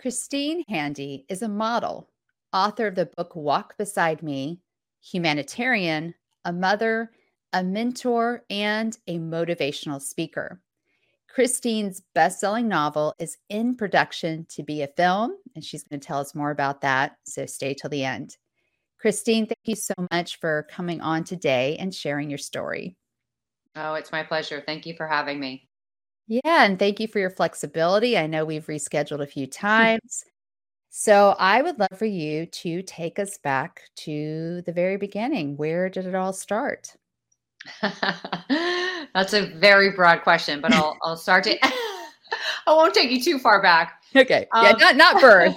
Christine Handy is a model, author of the book Walk Beside Me, humanitarian, a mother, a mentor, and a motivational speaker. Christine's best selling novel is in production to be a film, and she's going to tell us more about that. So stay till the end. Christine, thank you so much for coming on today and sharing your story. Oh, it's my pleasure. Thank you for having me. Yeah, and thank you for your flexibility. I know we've rescheduled a few times. so I would love for you to take us back to the very beginning. Where did it all start? That's a very broad question, but I'll I'll start to I won't take you too far back. Okay. Um, yeah, not not birth,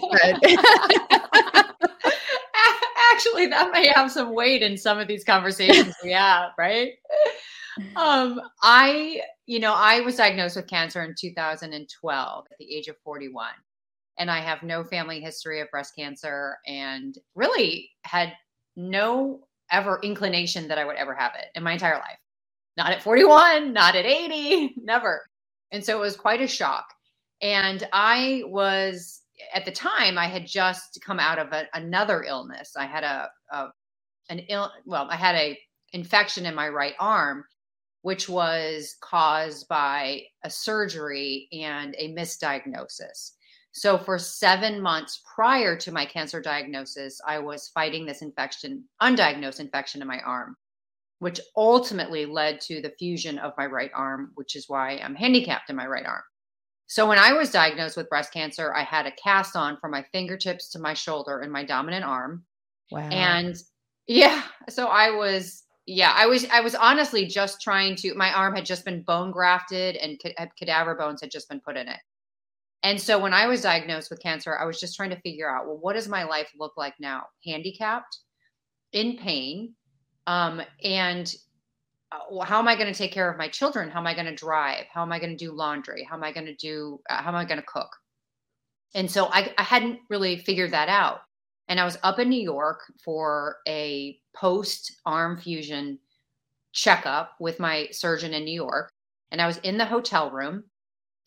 Actually, that may have some weight in some of these conversations we have, right? Um, I, you know, I was diagnosed with cancer in 2012 at the age of 41. And I have no family history of breast cancer and really had no ever inclination that I would ever have it in my entire life. Not at 41, not at 80, never. And so it was quite a shock. And I was, at the time, I had just come out of a, another illness. I had a, a an ill, well, I had a infection in my right arm which was caused by a surgery and a misdiagnosis. So, for seven months prior to my cancer diagnosis, I was fighting this infection, undiagnosed infection in my arm, which ultimately led to the fusion of my right arm, which is why I'm handicapped in my right arm. So, when I was diagnosed with breast cancer, I had a cast on from my fingertips to my shoulder in my dominant arm. Wow. And yeah, so I was yeah i was i was honestly just trying to my arm had just been bone grafted and cadaver bones had just been put in it. And so when i was diagnosed with cancer i was just trying to figure out well what does my life look like now? Handicapped in pain um, and uh, how am i going to take care of my children? How am i going to drive? How am i going to do laundry? How am i going to do uh, how am i going to cook? And so I, I hadn't really figured that out. And I was up in New York for a post arm fusion checkup with my surgeon in New York. And I was in the hotel room.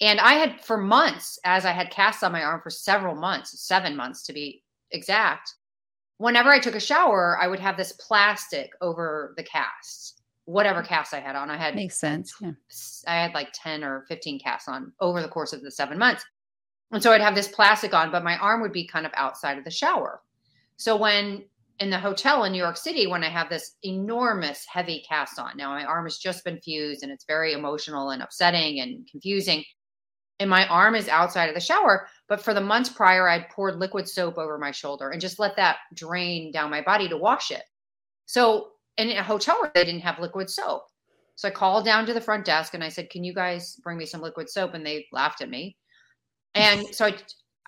And I had, for months, as I had casts on my arm for several months, seven months to be exact, whenever I took a shower, I would have this plastic over the casts, whatever mm. cast I had on. I had makes sense. Yeah. I had like 10 or 15 casts on over the course of the seven months. And so I'd have this plastic on, but my arm would be kind of outside of the shower. So when in the hotel in New York City, when I have this enormous heavy cast on, now my arm has just been fused and it's very emotional and upsetting and confusing. And my arm is outside of the shower. But for the months prior, I'd poured liquid soap over my shoulder and just let that drain down my body to wash it. So in a hotel room, they didn't have liquid soap. So I called down to the front desk and I said, Can you guys bring me some liquid soap? And they laughed at me. And so I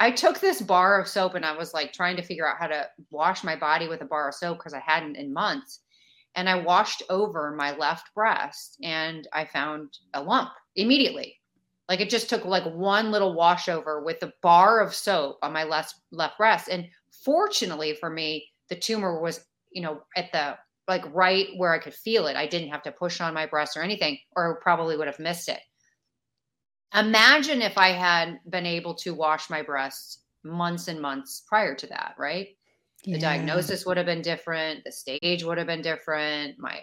I took this bar of soap and I was like trying to figure out how to wash my body with a bar of soap because I hadn't in months. And I washed over my left breast and I found a lump immediately. Like it just took like one little wash over with a bar of soap on my left left breast. And fortunately for me, the tumor was, you know, at the like right where I could feel it. I didn't have to push on my breast or anything, or probably would have missed it. Imagine if I had been able to wash my breasts months and months prior to that, right? Yeah. The diagnosis would have been different, the stage would have been different, my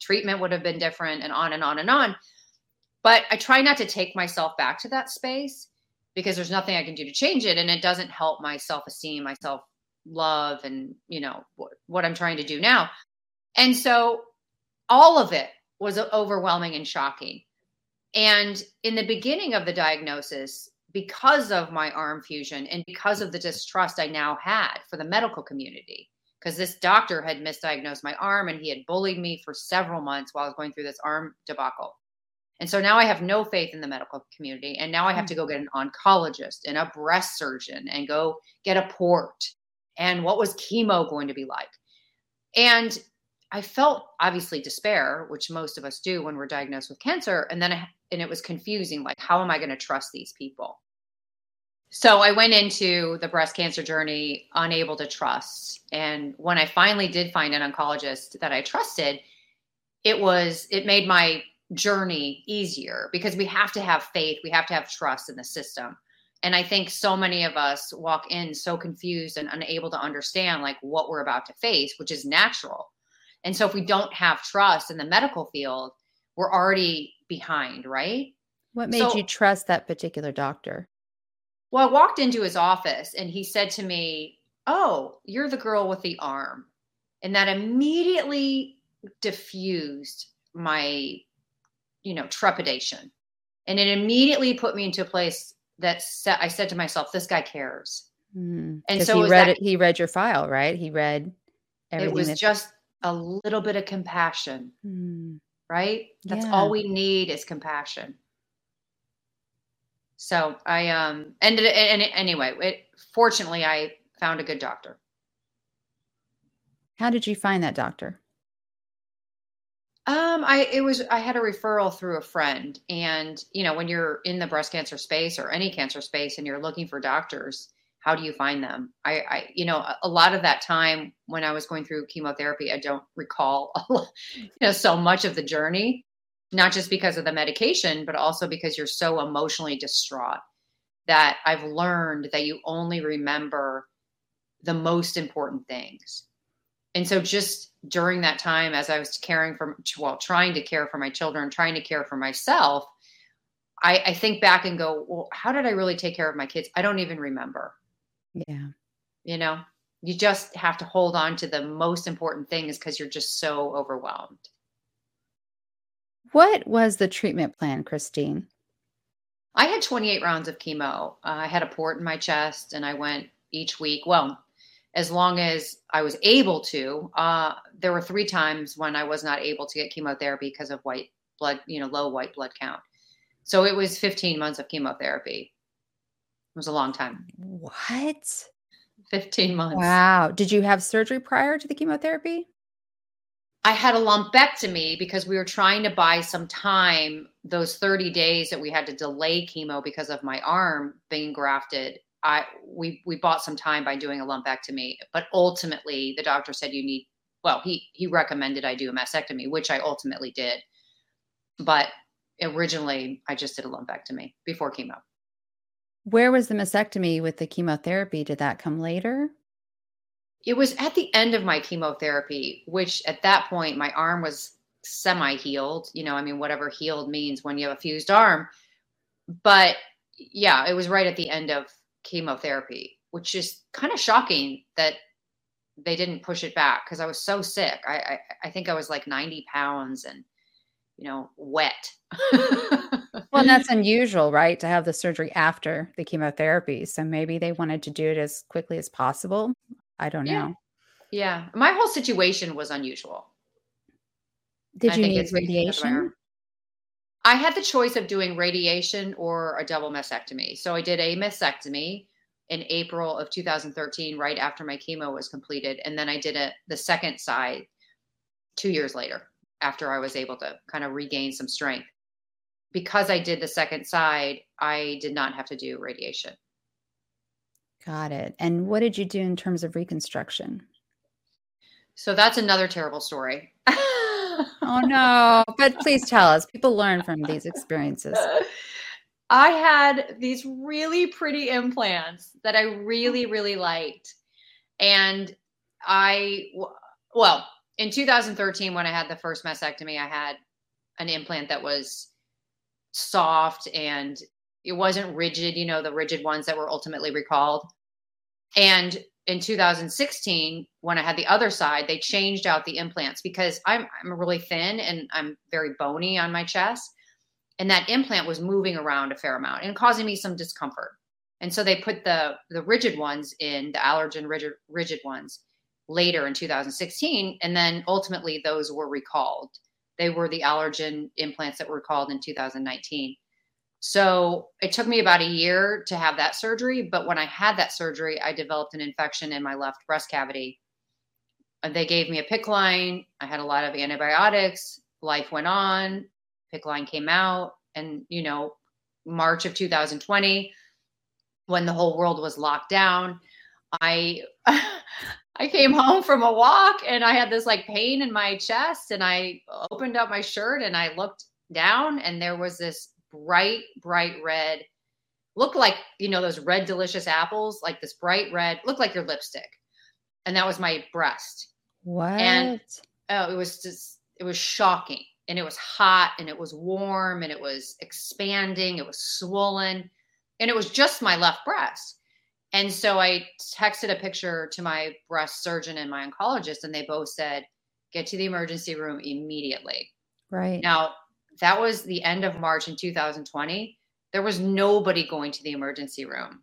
treatment would have been different, and on and on and on. But I try not to take myself back to that space because there's nothing I can do to change it. And it doesn't help my self esteem, my self love, and, you know, what, what I'm trying to do now. And so all of it was overwhelming and shocking. And in the beginning of the diagnosis, because of my arm fusion and because of the distrust I now had for the medical community, because this doctor had misdiagnosed my arm and he had bullied me for several months while I was going through this arm debacle. And so now I have no faith in the medical community. And now I have to go get an oncologist and a breast surgeon and go get a port. And what was chemo going to be like? And I felt obviously despair, which most of us do when we're diagnosed with cancer. And then, I, and it was confusing like, how am I going to trust these people? So I went into the breast cancer journey unable to trust. And when I finally did find an oncologist that I trusted, it was, it made my journey easier because we have to have faith, we have to have trust in the system. And I think so many of us walk in so confused and unable to understand like what we're about to face, which is natural. And so if we don't have trust in the medical field, we're already behind, right? What made So- you trust that particular doctor? Well, I walked into his office and he said to me, Oh, you're the girl with the arm. And that immediately diffused my, you know, trepidation. And it immediately put me into a place that sa- I said to myself, this guy cares. Mm. And so he read that- it. He read your file, right? He read everything. it was that- just a little bit of compassion, Mm. right? That's Yeah. all we need is compassion. So I um ended it and anyway, it fortunately I found a good doctor. How did you find that doctor? Um, I it was I had a referral through a friend, and you know when you're in the breast cancer space or any cancer space, and you're looking for doctors, how do you find them? I, I you know a, lot of that time when I was going through chemotherapy, I don't recall you know so much of the journey, not just because of the medication, but also because you're so emotionally distraught that I've learned that you only remember the most important things. And so just during that time as i was caring for well trying to care for my children trying to care for myself I, I think back and go well how did i really take care of my kids? I don't even remember Yeah. you know you just have to hold on to the most important things because you're just so overwhelmed What was the treatment plan, Christine? I had 28 rounds of chemo. Uh, I had a port in my chest and I went each week. Well, as long as I was able to. Uh, there were three times when I was not able to get chemotherapy because of white blood, you know, low white blood count. So it was 15 months of chemotherapy. It was a long time. What? 15 months. Wow. Did you have surgery prior to the chemotherapy? I had a lumpectomy because we were trying to buy some time. Those 30 days that we had to delay chemo because of my arm being grafted, I we we bought some time by doing a lumpectomy. But ultimately, the doctor said you need. Well, he he recommended I do a mastectomy, which I ultimately did. But originally, I just did a lumpectomy before chemo. Where was the mastectomy with the chemotherapy? Did that come later? It was at the end of my chemotherapy, which at that point my arm was semi healed. You know, I mean, whatever healed means when you have a fused arm. But yeah, it was right at the end of chemotherapy, which is kind of shocking that they didn't push it back because I was so sick. I, I I think I was like 90 pounds and you know wet. Well, that's unusual, right? To have the surgery after the chemotherapy. So maybe they wanted to do it as quickly as possible. I don't Yeah. know. yeah, my whole situation was unusual. Did I you need it's because of my radiation? I had the choice of doing radiation or a double mastectomy. So I did a mastectomy in April of 2013, right after my chemo was completed, and then I did a the second side two years later, after I was able to kind of regain some strength. Because I did the second side, I did not have to do radiation. Got it. And what did you do in terms of reconstruction? So that's another terrible story. Oh no. But please tell us. People learn from these experiences. I had these really pretty implants that I really, really liked. And I, well, in 2013, when I had the first mastectomy, I had an implant that was soft and it wasn't rigid, you know, the rigid ones that were ultimately recalled. And in 2016, when I had the other side, they changed out the implants because I'm I'm really thin and I'm very bony on my chest. And that implant was moving around a fair amount and causing me some discomfort. And so they put the the rigid ones in, the Allergan rigid rigid ones later in 2016. And then ultimately those were recalled. They were the Allergan implants that were called in 2019. So it took me about a year to have that surgery. But when I had that surgery, I developed an infection in my left breast cavity. They gave me a PICC line. I had a lot of antibiotics. Life went on. PICC line came out. And, you know, March of 2020, when the whole world was locked down, I I came home from a walk and I had this like pain in my chest and I opened up my shirt and I looked down and there was this bright, bright red, looked like, you know, those red delicious apples, like this bright red, looked like your lipstick. And that was my breast. What? And oh, it was just, it was shocking. And it was hot and it was warm and it was expanding. It was swollen. And it was just my left breast. And so I texted a picture to my breast surgeon and my oncologist, and they both said, get to the emergency room immediately. Right. Now, that was the end of March in 2020. There was nobody going to the emergency room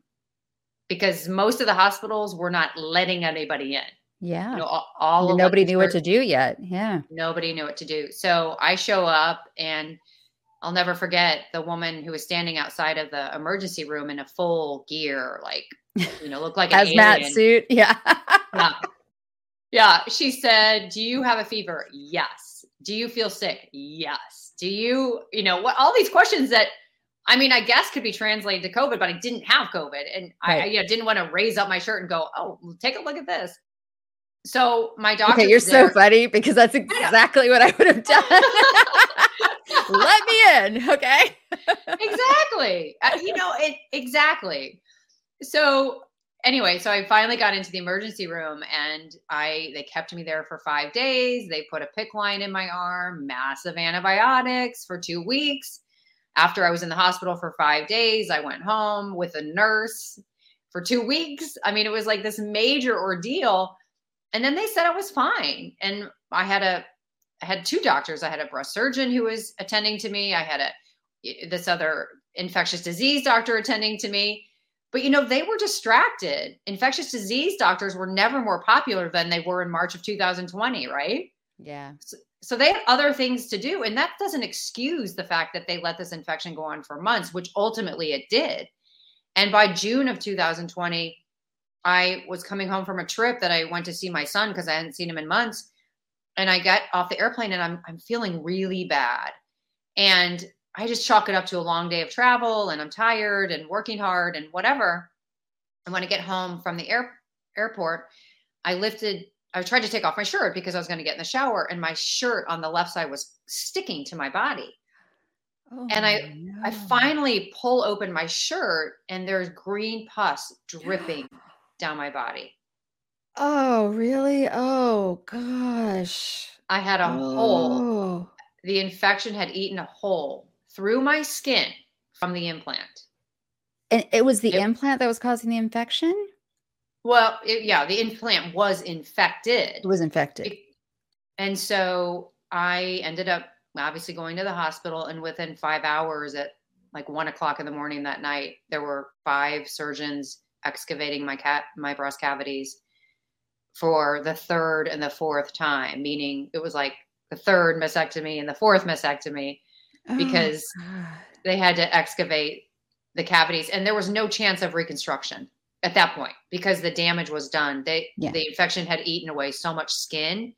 because most of the hospitals were not letting anybody in. Yeah. You know, all, all nobody knew what to do yet. Yeah. Nobody knew what to do. So I show up and I'll never forget the woman who was standing outside of the emergency room in a full gear, like, you know, look like an hazmat suit. Yeah. yeah. Yeah. She said, Do you have a fever? Yes. Do you feel sick? Yes do you you know what all these questions that I mean, I guess could be translated to COVID, but I didn't have COVID, and right. I, you know, didn't want to raise up my shirt and go, "Oh, take a look at this." So my doctor. Okay, you're so funny because that's exactly what I would have done. Let me in, okay? exactly. Uh, you know it exactly. So anyway, so I finally got into the emergency room and I they kept me there for 5 days. They put a PICC line in my arm, massive antibiotics for 2 weeks. After I was in the hospital for 5 days, I went home with a nurse for 2 weeks. I mean, it was like this major ordeal. And then they said I was fine. And I had a I had two doctors. I had a breast surgeon who was attending to me. I had a this other infectious disease doctor attending to me but you know, they were distracted. Infectious disease doctors were never more popular than they were in March of 2020, right? Yeah. So, so they had other things to do. And that doesn't excuse the fact that they let this infection go on for months, which ultimately it did. And by June of 2020, I was coming home from a trip that I went to see my son because I hadn't seen him in months. And I got off the airplane and I'm I'm feeling really bad. And I just chalk it up to a long day of travel and I'm tired and working hard and whatever. And when I get home from the air, airport, I lifted, I tried to take off my shirt because I was going to get in the shower and my shirt on the left side was sticking to my body. Oh, and I, no. I finally pull open my shirt and there's green pus dripping down my body. Oh, really? Oh, gosh. I had a oh. hole. The infection had eaten a hole through my skin from the implant. And it was the it, implant that was causing the infection? Well, it, yeah, the implant was infected. It was infected. It, and so I ended up obviously going to the hospital. And within five hours, at like one o'clock in the morning that night, there were five surgeons excavating my cat my breast cavities for the third and the fourth time, meaning it was like the third mastectomy and the fourth mastectomy Oh, because oh, they had to excavate the cavities and there was no chance of reconstruction at that point because the damage was done. They yeah. the infection had eaten away so much skin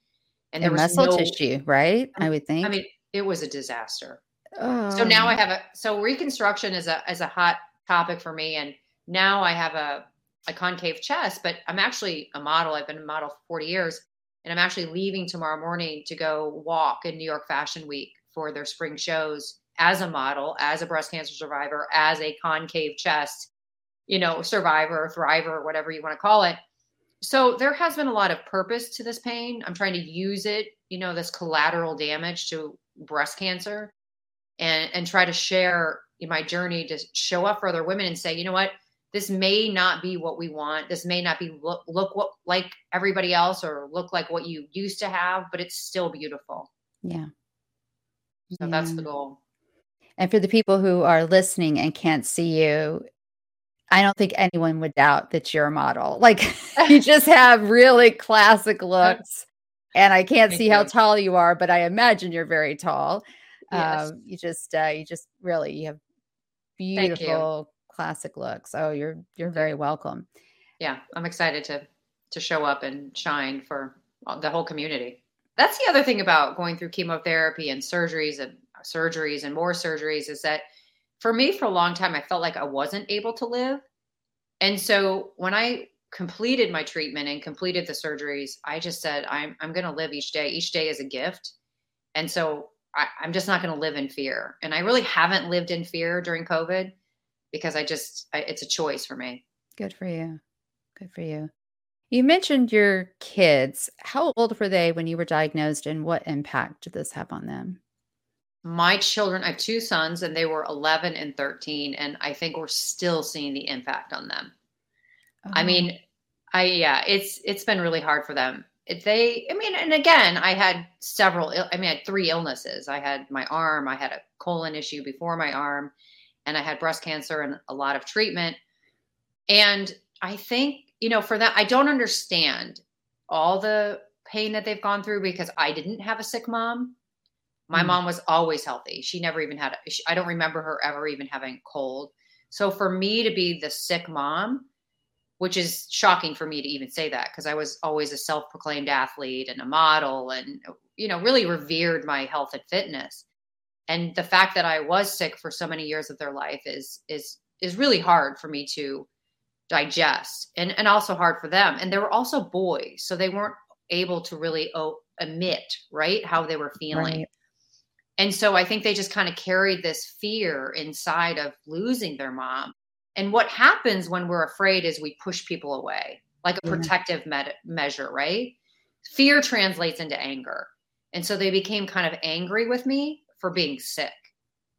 and there and was muscle no, tissue, right? I would think. I mean, it was a disaster. Oh. So now oh. I have a so reconstruction is a is a hot topic for me and now I have a a concave chest, but I'm actually a model. I've been a model for 40 years and I'm actually leaving tomorrow morning to go walk in New York Fashion Week for their spring shows as a model, as a breast cancer survivor, as a concave chest, you know, survivor, thriver, whatever you want to call it. So there has been a lot of purpose to this pain. I'm trying to use it, you know, this collateral damage to breast cancer and and try to share my journey to show up for other women and say, you know what, this may not be what we want. This may not be look, look what like everybody else or look like what you used to have, but it's still beautiful. Yeah. So yeah. that's the goal. And for the people who are listening and can't see you, I don't think anyone would doubt that you're a model. Like you just have really classic looks. and I can't Thank see you. how tall you are, but I imagine you're very tall. Yes. Um, you just, uh, you just really, you have beautiful classic looks. Oh, you're, you're very welcome. Yeah. I'm excited to, to show up and shine for the whole community. That's the other thing about going through chemotherapy and surgeries and surgeries and more surgeries is that for me, for a long time, I felt like I wasn't able to live. And so when I completed my treatment and completed the surgeries, I just said, I'm, I'm going to live each day. Each day is a gift. And so I, I'm just not going to live in fear. And I really haven't lived in fear during COVID because I just, I, it's a choice for me. Good for you. Good for you. You mentioned your kids. How old were they when you were diagnosed and what impact did this have on them? My children, I have two sons and they were 11 and 13. And I think we're still seeing the impact on them. Oh. I mean, I, yeah, it's, it's been really hard for them. They, I mean, and again, I had several, I mean, I had three illnesses. I had my arm, I had a colon issue before my arm, and I had breast cancer and a lot of treatment. And I think, you know, for that, I don't understand all the pain that they've gone through because I didn't have a sick mom. My mm. mom was always healthy. She never even had, I don't remember her ever even having cold. So for me to be the sick mom, which is shocking for me to even say that because I was always a self-proclaimed athlete and a model and you know really revered my health and fitness. And the fact that I was sick for so many years of their life is is is really hard for me to digest and and also hard for them. And they were also boys, so they weren't able to really oh, admit, right, how they were feeling. Right. And so I think they just kind of carried this fear inside of losing their mom and what happens when we're afraid is we push people away, like a protective med- measure, right? Fear translates into anger. And so they became kind of angry with me for being sick.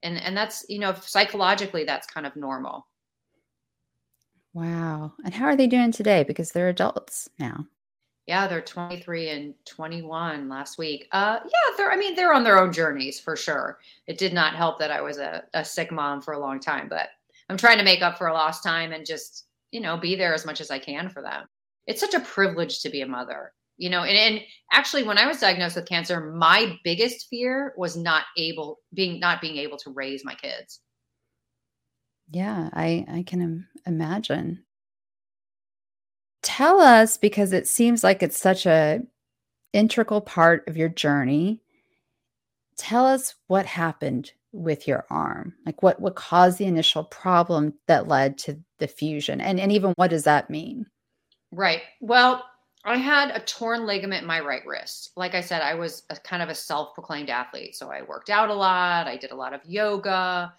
And and that's, you know, psychologically that's kind of normal. Wow. And how are they doing today because they're adults now? Yeah, they're 23 and 21 last week. Uh yeah, they're I mean, they're on their own journeys for sure. It did not help that I was a, a sick mom for a long time, but I'm trying to make up for a lost time and just, you know, be there as much as I can for them. It's such a privilege to be a mother, you know, and, and actually when I was diagnosed with cancer, my biggest fear was not able being not being able to raise my kids. Yeah, I I can imagine. Tell us because it seems like it's such a integral part of your journey. Tell us what happened with your arm? Like what what caused the initial problem that led to the fusion? And and even what does that mean? Right. Well, I had a torn ligament in my right wrist. Like I said, I was a kind of a self-proclaimed athlete. So I worked out a lot, I did a lot of yoga.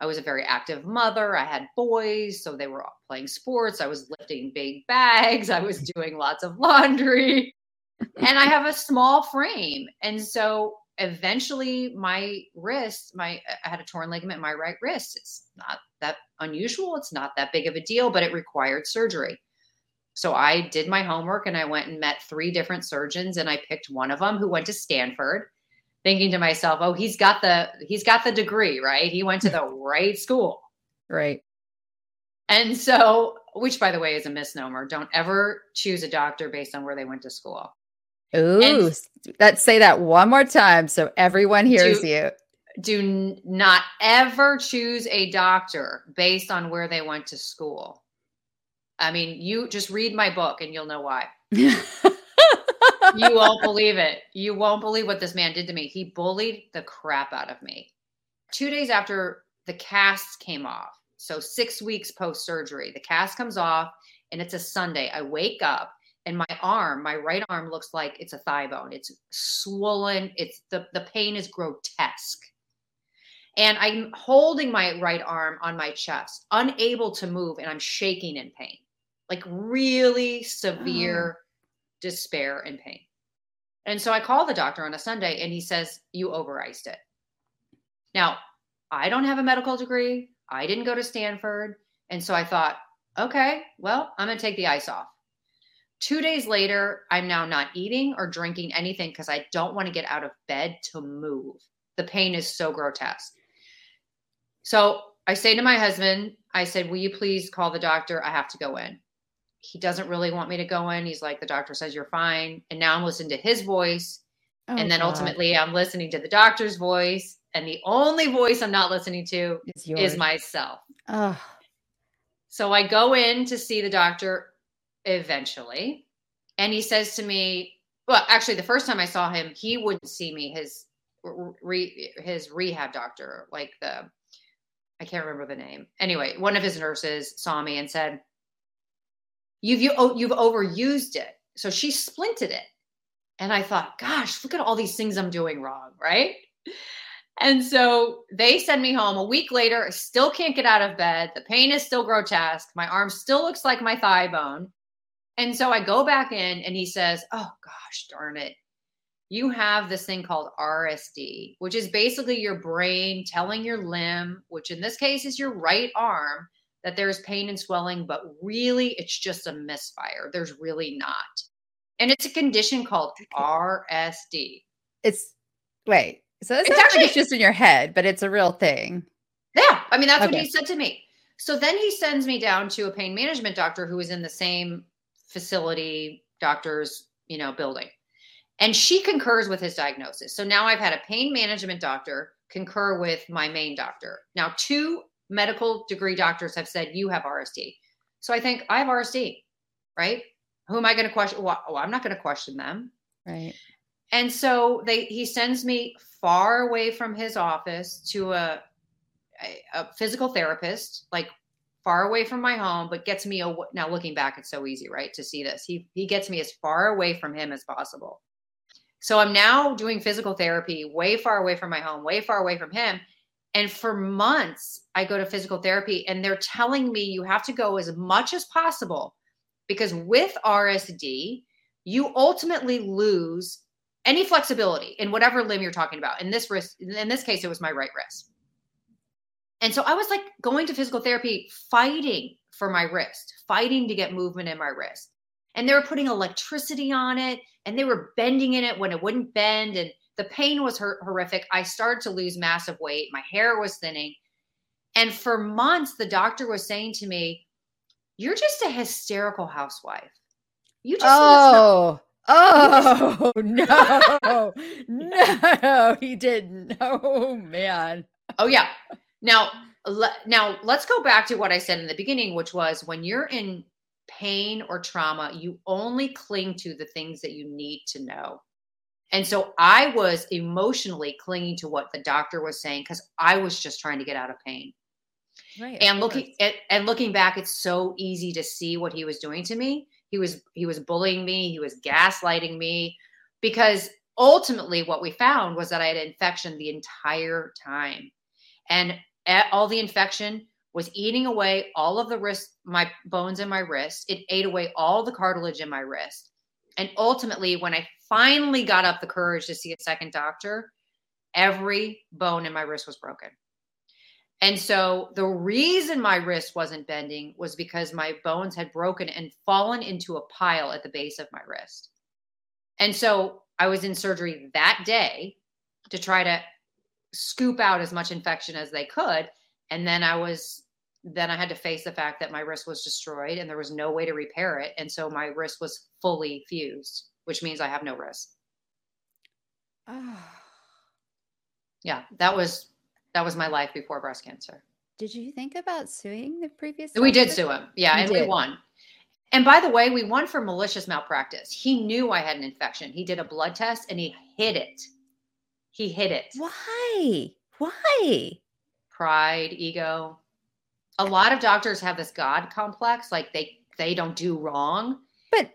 I was a very active mother. I had boys, so they were playing sports. I was lifting big bags. I was doing lots of laundry. and I have a small frame. And so eventually my wrist my i had a torn ligament in my right wrist it's not that unusual it's not that big of a deal but it required surgery so i did my homework and i went and met three different surgeons and i picked one of them who went to stanford thinking to myself oh he's got the he's got the degree right he went to the right school right and so which by the way is a misnomer don't ever choose a doctor based on where they went to school Ooh, let's say that one more time so everyone hears do, you. Do not ever choose a doctor based on where they went to school. I mean, you just read my book and you'll know why. you won't believe it. You won't believe what this man did to me. He bullied the crap out of me. Two days after the cast came off, so six weeks post surgery, the cast comes off and it's a Sunday. I wake up and my arm, my right arm looks like it's a thigh bone. It's swollen. It's the the pain is grotesque. And I'm holding my right arm on my chest, unable to move, and I'm shaking in pain. Like really severe oh. despair and pain. And so I call the doctor on a Sunday and he says, You overiced it. Now, I don't have a medical degree. I didn't go to Stanford. And so I thought, okay, well, I'm going to take the ice off. Two days later, I'm now not eating or drinking anything because I don't want to get out of bed to move. The pain is so grotesque. So I say to my husband, I said, Will you please call the doctor? I have to go in. He doesn't really want me to go in. He's like, the doctor says you're fine. And now I'm listening to his voice. Oh, and then God. ultimately I'm listening to the doctor's voice. And the only voice I'm not listening to is myself. Oh. So I go in to see the doctor eventually. And he says to me, well, actually, the first time I saw him, he wouldn't see me. His re, his rehab doctor, like the I can't remember the name. Anyway, one of his nurses saw me and said, "You've you, oh, you've overused it." So she splinted it, and I thought, "Gosh, look at all these things I'm doing wrong." Right. And so they send me home a week later. I still can't get out of bed. The pain is still grotesque. My arm still looks like my thigh bone. And so I go back in and he says, Oh gosh, darn it. You have this thing called RSD, which is basically your brain telling your limb, which in this case is your right arm, that there's pain and swelling, but really it's just a misfire. There's really not. And it's a condition called RSD. It's wait, so it's, actually like it's just in your head, but it's a real thing. Yeah. I mean, that's okay. what he said to me. So then he sends me down to a pain management doctor who is in the same facility doctor's, you know, building. And she concurs with his diagnosis. So now I've had a pain management doctor concur with my main doctor. Now, two medical degree doctors have said you have RSD. So I think I have RSD, right? Who am I going to question? Well, oh, I'm not going to question them. Right. And so they he sends me far away from his office to a, a, a physical therapist, like far away from my home, but gets me a, now looking back, it's so easy, right? To see this. He he gets me as far away from him as possible. So I'm now doing physical therapy way far away from my home, way far away from him. And for months, I go to physical therapy and they're telling me you have to go as much as possible because with RSD, you ultimately lose any flexibility in whatever limb you're talking about. In this wrist, in this case, it was my right wrist. And so I was like going to physical therapy, fighting for my wrist, fighting to get movement in my wrist. And they were putting electricity on it and they were bending in it when it wouldn't bend. And the pain was horrific. I started to lose massive weight. My hair was thinning. And for months, the doctor was saying to me, You're just a hysterical housewife. You just. Oh. Oh no, no, he didn't. Oh man. Oh yeah. Now, le- now let's go back to what I said in the beginning, which was when you're in pain or trauma, you only cling to the things that you need to know. And so I was emotionally clinging to what the doctor was saying because I was just trying to get out of pain. Right. And looking at, and looking back, it's so easy to see what he was doing to me. He was he was bullying me. He was gaslighting me because ultimately what we found was that I had infection the entire time, and all the infection was eating away all of the wrist, my bones in my wrist. It ate away all the cartilage in my wrist. And ultimately, when I finally got up the courage to see a second doctor, every bone in my wrist was broken. And so the reason my wrist wasn't bending was because my bones had broken and fallen into a pile at the base of my wrist. And so I was in surgery that day to try to scoop out as much infection as they could. And then I was, then I had to face the fact that my wrist was destroyed and there was no way to repair it. And so my wrist was fully fused, which means I have no risk. Oh. Yeah, that was that was my life before breast cancer. Did you think about suing the previous? We did sue him. Yeah, you and did. we won. And by the way, we won for malicious malpractice. He knew I had an infection. He did a blood test and he hid it. He hid it. Why? Why? Pride, ego. A lot of doctors have this God complex, like they they don't do wrong. But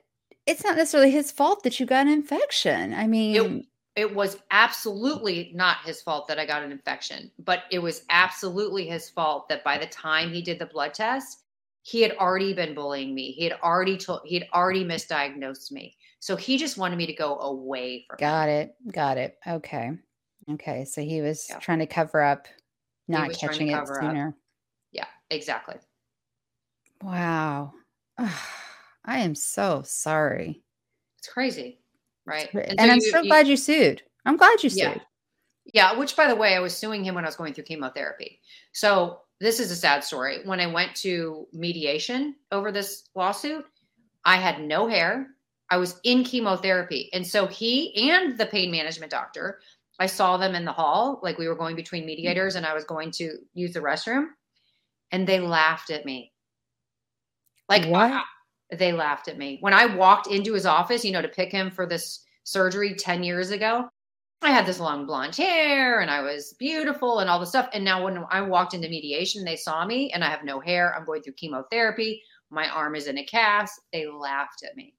it's not necessarily his fault that you got an infection. I mean, it, it was absolutely not his fault that I got an infection, but it was absolutely his fault that by the time he did the blood test, he had already been bullying me. He had already told he had already misdiagnosed me. So he just wanted me to go away from Got him. it. Got it. Okay. Okay. So he was yeah. trying to cover up not catching it sooner. Up. Yeah, exactly. Wow. I am so sorry. It's crazy right? And, and so I'm you, so you, glad you sued. I'm glad you sued. Yeah. yeah, which by the way, I was suing him when I was going through chemotherapy. So this is a sad story. When I went to mediation over this lawsuit, I had no hair. I was in chemotherapy. And so he and the pain management doctor, I saw them in the hall, like we were going between mediators and I was going to use the restroom, and they laughed at me. Like, what? They laughed at me. When I walked into his office, you know, to pick him for this surgery 10 years ago, I had this long blonde hair and I was beautiful and all the stuff. And now when I walked into mediation, they saw me and I have no hair. I'm going through chemotherapy. My arm is in a cast. They laughed at me.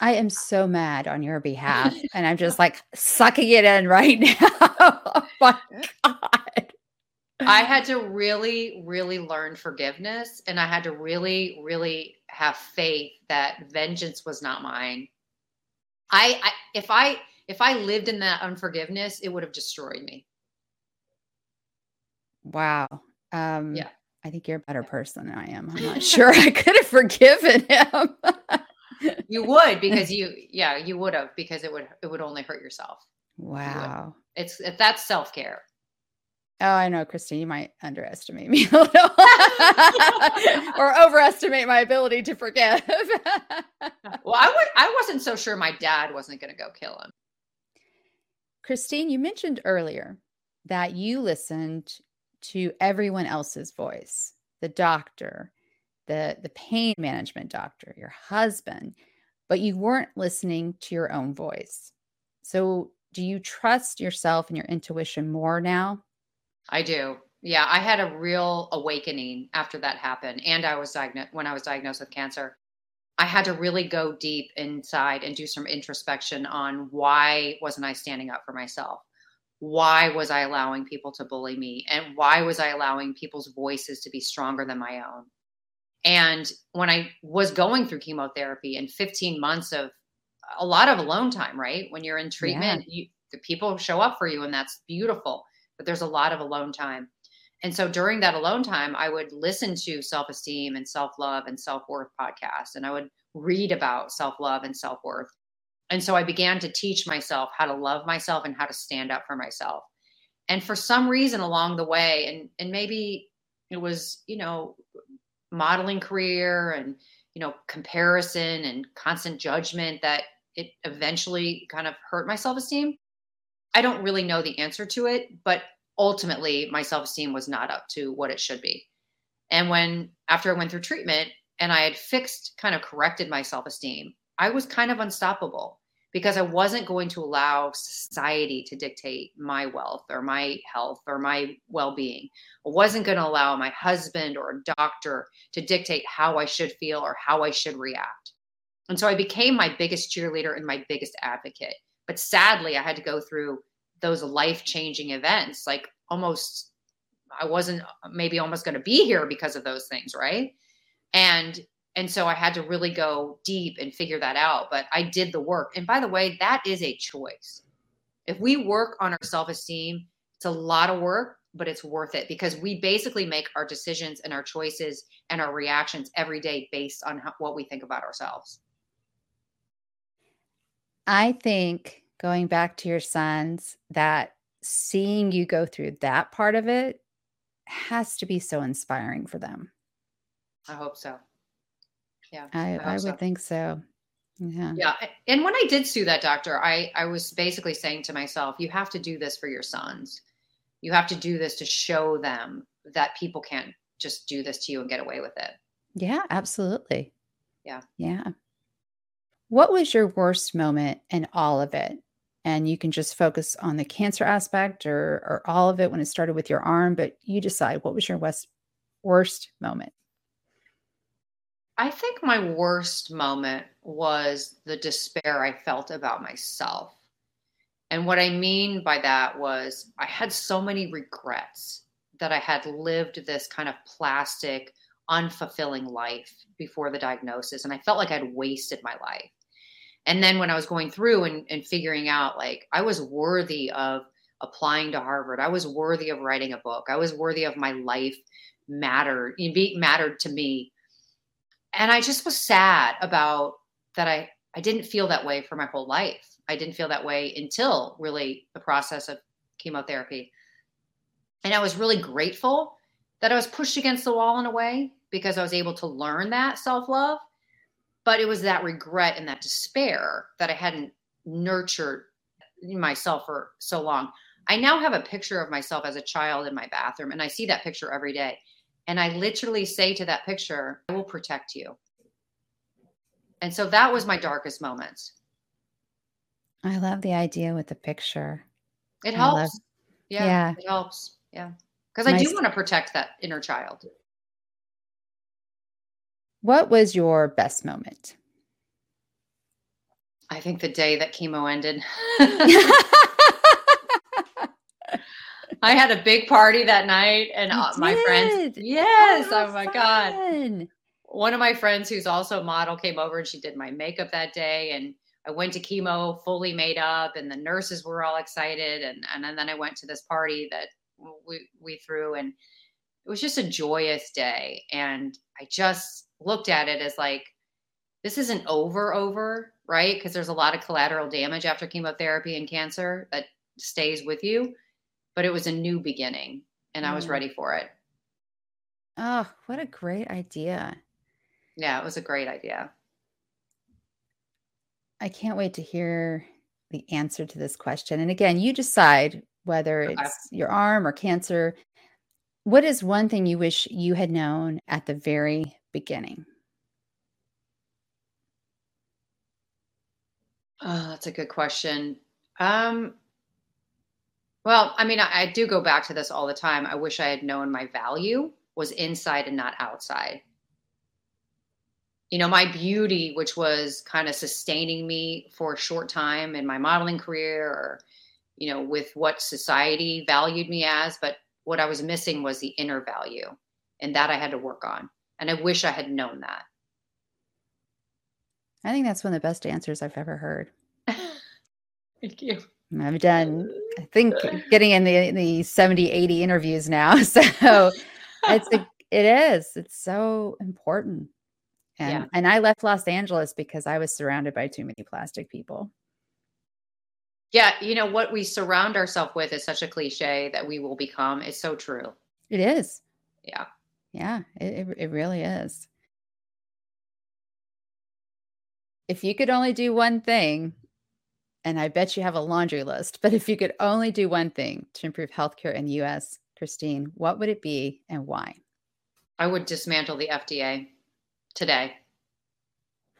I am so mad on your behalf. and I'm just like sucking it in right now. oh my God. I had to really, really learn forgiveness. And I had to really, really have faith that vengeance was not mine. I, I if I if I lived in that unforgiveness, it would have destroyed me. Wow. Um yeah. I think you're a better person than I am. I'm not sure I could have forgiven him. you would because you yeah, you would have because it would it would only hurt yourself. Wow. You it's that's self-care. Oh, I know, Christine, you might underestimate me a little or overestimate my ability to forgive. well, I would I wasn't so sure my dad wasn't going to go kill him. Christine, you mentioned earlier that you listened to everyone else's voice the doctor, the, the pain management doctor, your husband, but you weren't listening to your own voice. So, do you trust yourself and your intuition more now? I do. Yeah, I had a real awakening after that happened. And I was diagnosed when I was diagnosed with cancer. I had to really go deep inside and do some introspection on why wasn't I standing up for myself? Why was I allowing people to bully me? And why was I allowing people's voices to be stronger than my own? And when I was going through chemotherapy and 15 months of a lot of alone time, right? When you're in treatment, yeah. you, the people show up for you, and that's beautiful but there's a lot of alone time. And so during that alone time, I would listen to self esteem and self love and self worth podcasts, and I would read about self love and self worth. And so I began to teach myself how to love myself and how to stand up for myself. And for some reason along the way, and and maybe it was you know modeling career and you know comparison and constant judgment that it eventually kind of hurt my self esteem. I don't really know the answer to it, but ultimately my self esteem was not up to what it should be. And when, after I went through treatment and I had fixed, kind of corrected my self esteem, I was kind of unstoppable because I wasn't going to allow society to dictate my wealth or my health or my well being. I wasn't going to allow my husband or a doctor to dictate how I should feel or how I should react. And so I became my biggest cheerleader and my biggest advocate. But sadly, I had to go through those life changing events. Like almost, I wasn't maybe almost going to be here because of those things, right? And and so I had to really go deep and figure that out. But I did the work. And by the way, that is a choice. If we work on our self esteem, it's a lot of work, but it's worth it because we basically make our decisions and our choices and our reactions every day based on how, what we think about ourselves. I think going back to your sons, that seeing you go through that part of it has to be so inspiring for them. I hope so. Yeah. I, I, I would so. think so. Yeah. Yeah. And when I did sue that doctor, I, I was basically saying to myself, you have to do this for your sons. You have to do this to show them that people can't just do this to you and get away with it. Yeah, absolutely. Yeah. Yeah. What was your worst moment in all of it? And you can just focus on the cancer aspect or, or all of it when it started with your arm, but you decide what was your worst, worst moment? I think my worst moment was the despair I felt about myself. And what I mean by that was I had so many regrets that I had lived this kind of plastic, unfulfilling life before the diagnosis. And I felt like I'd wasted my life and then when i was going through and, and figuring out like i was worthy of applying to harvard. I was worthy of writing a book. I was worthy of my life mattered be mattered to me. And i just was sad about that i i didn't feel that way for my whole life. I didn't feel that way until really the process of chemotherapy. And i was really grateful that i was pushed against the wall in a way because i was able to learn that self-love but it was that regret and that despair that I hadn't nurtured myself for so long. I now have a picture of myself as a child in my bathroom, and I see that picture every day. And I literally say to that picture, I will protect you. And so that was my darkest moments. I love the idea with the picture. It helps. Love, yeah, yeah, It helps. Yeah. Because I do want to protect that inner child. What was your best moment? I think the day that chemo ended. I had a big party that night, and uh, my friends. Yes. Oh, oh my fun. god. One of my friends, who's also a model, came over and she did my makeup that day, and I went to chemo fully made up, and the nurses were all excited, and and then I went to this party that we we threw, and it was just a joyous day, and I just looked at it as like this isn't over over right because there's a lot of collateral damage after chemotherapy and cancer that stays with you but it was a new beginning and I was mm. ready for it. Oh, what a great idea. Yeah, it was a great idea. I can't wait to hear the answer to this question. And again, you decide whether okay. it's your arm or cancer. What is one thing you wish you had known at the very beginning? Oh, that's a good question. Um, well, I mean, I, I do go back to this all the time. I wish I had known my value was inside and not outside. You know, my beauty, which was kind of sustaining me for a short time in my modeling career or, you know, with what society valued me as, but what I was missing was the inner value. And that I had to work on. And I wish I had known that. I think that's one of the best answers I've ever heard. Thank you. I've done, I think, getting in the the 70, 80 interviews now. So it's a, it is. It's so important. And yeah. and I left Los Angeles because I was surrounded by too many plastic people. Yeah, you know what we surround ourselves with is such a cliche that we will become. It's so true. It is. Yeah. Yeah, it, it, really is. If you could only do one thing and I bet you have a laundry list, but if you could only do one thing to improve healthcare in the US, Christine, what would it be and why? I would dismantle the FDA today.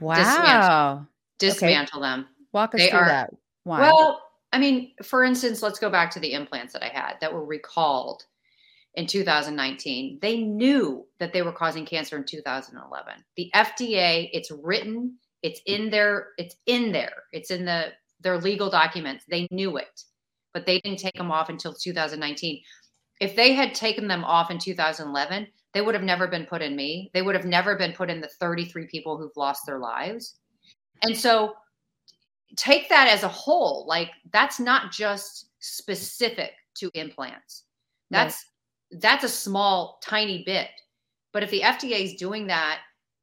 Wow. Dismantle, dismantle okay. them. Walk us they through are, that. Why? Well, I mean, for instance, let's go back to the implants that I had that were recalled in 2019. They knew that they were causing cancer in 2011. The FDA, it's written, it's in there, it's in there. It's in the their legal documents. They knew it, but they didn't take them off until 2019. If they had taken them off in 2011, they would have never been put in me. They would have never been put in the 33 people who've lost their lives. And so take that as a whole. Like that's not just specific to implants. That's. That's a small tiny bit. But if the FDA is doing that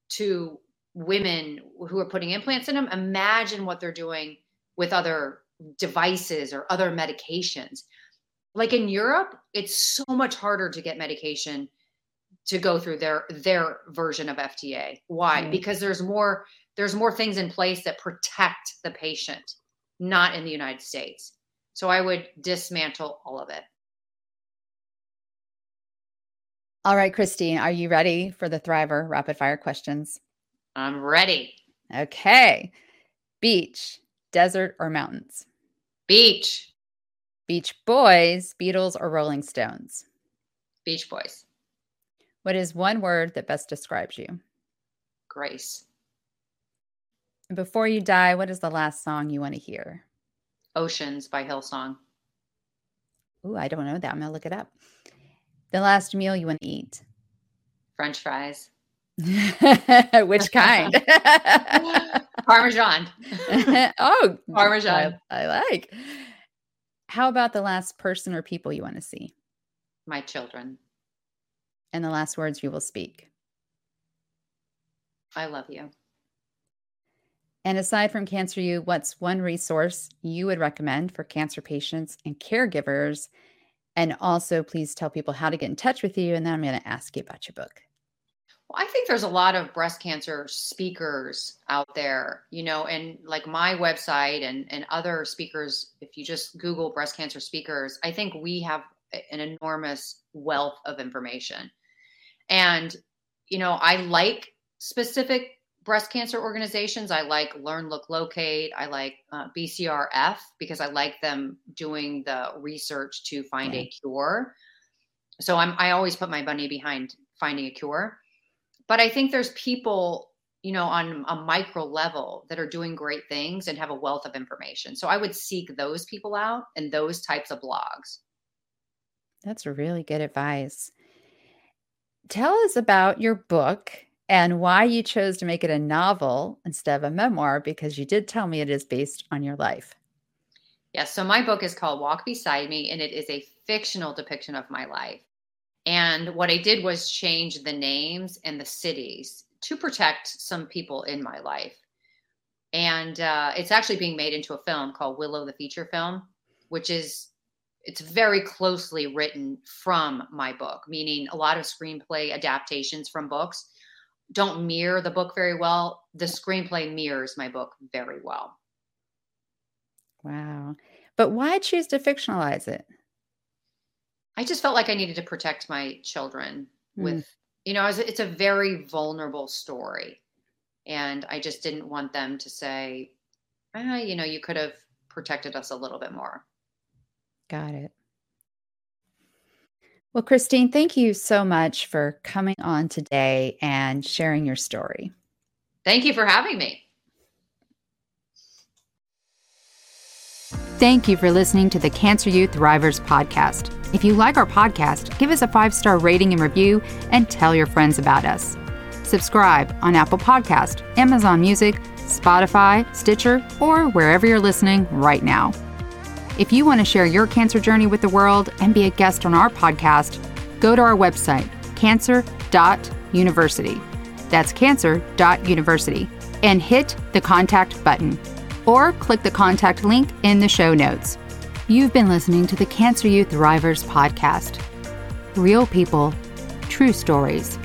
to women who are putting implants in them, imagine what they're doing with other devices or other medications. Like in Europe, it's so much harder to get medication to go through their their version of FDA. Why? Mm. Because there's more there's more things in place that protect the patient, not in the United States. So I would dismantle all of it. All right, Christine, are you ready for the Thriver rapid fire questions? I'm ready. Okay. Beach, desert or mountains? Beach. Beach Boys, Beatles, or Rolling Stones? Beach Boys. What is one word that best describes you? Grace. before you die, what is the last song you want to hear? Oceans by Hillsong. Ooh, I don't know that. I'm going to look it up. The last meal you want to eat? French fries. Which kind? Parmesan. oh, Parmesan. I, I, like. How about the last person or people you want to see? My children. And the last words you will speak. I love you. And aside from Cancer U, what's one resource you would recommend for cancer patients and caregivers? And also, please tell people how to get in touch with you. And then I'm going to ask you about your book. Well, I think there's a lot of breast cancer speakers out there, you know, and like my website and, and other speakers, if you just Google breast cancer speakers, I think we have an enormous wealth of information. And, you know, I like specific breast cancer organizations. I like Learn, Look, Locate. I like uh, BCRF because I like them doing the research to find yeah. a cure. So I'm I always put my money behind finding a cure. But I think there's people, you know, on a micro level that are doing great things and have a wealth of information. So I would seek those people out and those types of blogs. That's really good advice. Tell us about your book and why you chose to make it a novel instead of a memoir, because you did tell me it is based on your life. Yes. So my book is called Walk Beside Me, and it is a fictional depiction of my life. And what I did was change the names and the cities to protect some people in my life. And uh, it's actually being made into a film called Willow the feature film, which is it's very closely written from my book, meaning a lot of screenplay adaptations from books don't mirror the book very well. The screenplay mirrors my book very well. Wow. But why choose to fictionalize it? I just felt like I needed to protect my children mm. with, you know, it's a very vulnerable story. And I just didn't want them to say, ah, you know, you could have protected us a little bit more. Got it. Well, Christine, thank you so much for coming on today and sharing your story. Thank you for having me. Thank you for listening to the Cancer U Thrivers podcast. If you like our podcast, give us a five star rating and review and tell your friends about us. Subscribe on Apple Podcast, Amazon Music, Spotify, Stitcher, or wherever you're listening right now. If you want to share your cancer journey with the world and be a guest on our podcast, go to our website, cancer.university. That's cancer.university and hit the contact button or click the contact link in the show notes. You've been listening to the Cancer U Thrivers podcast. Real people, true stories.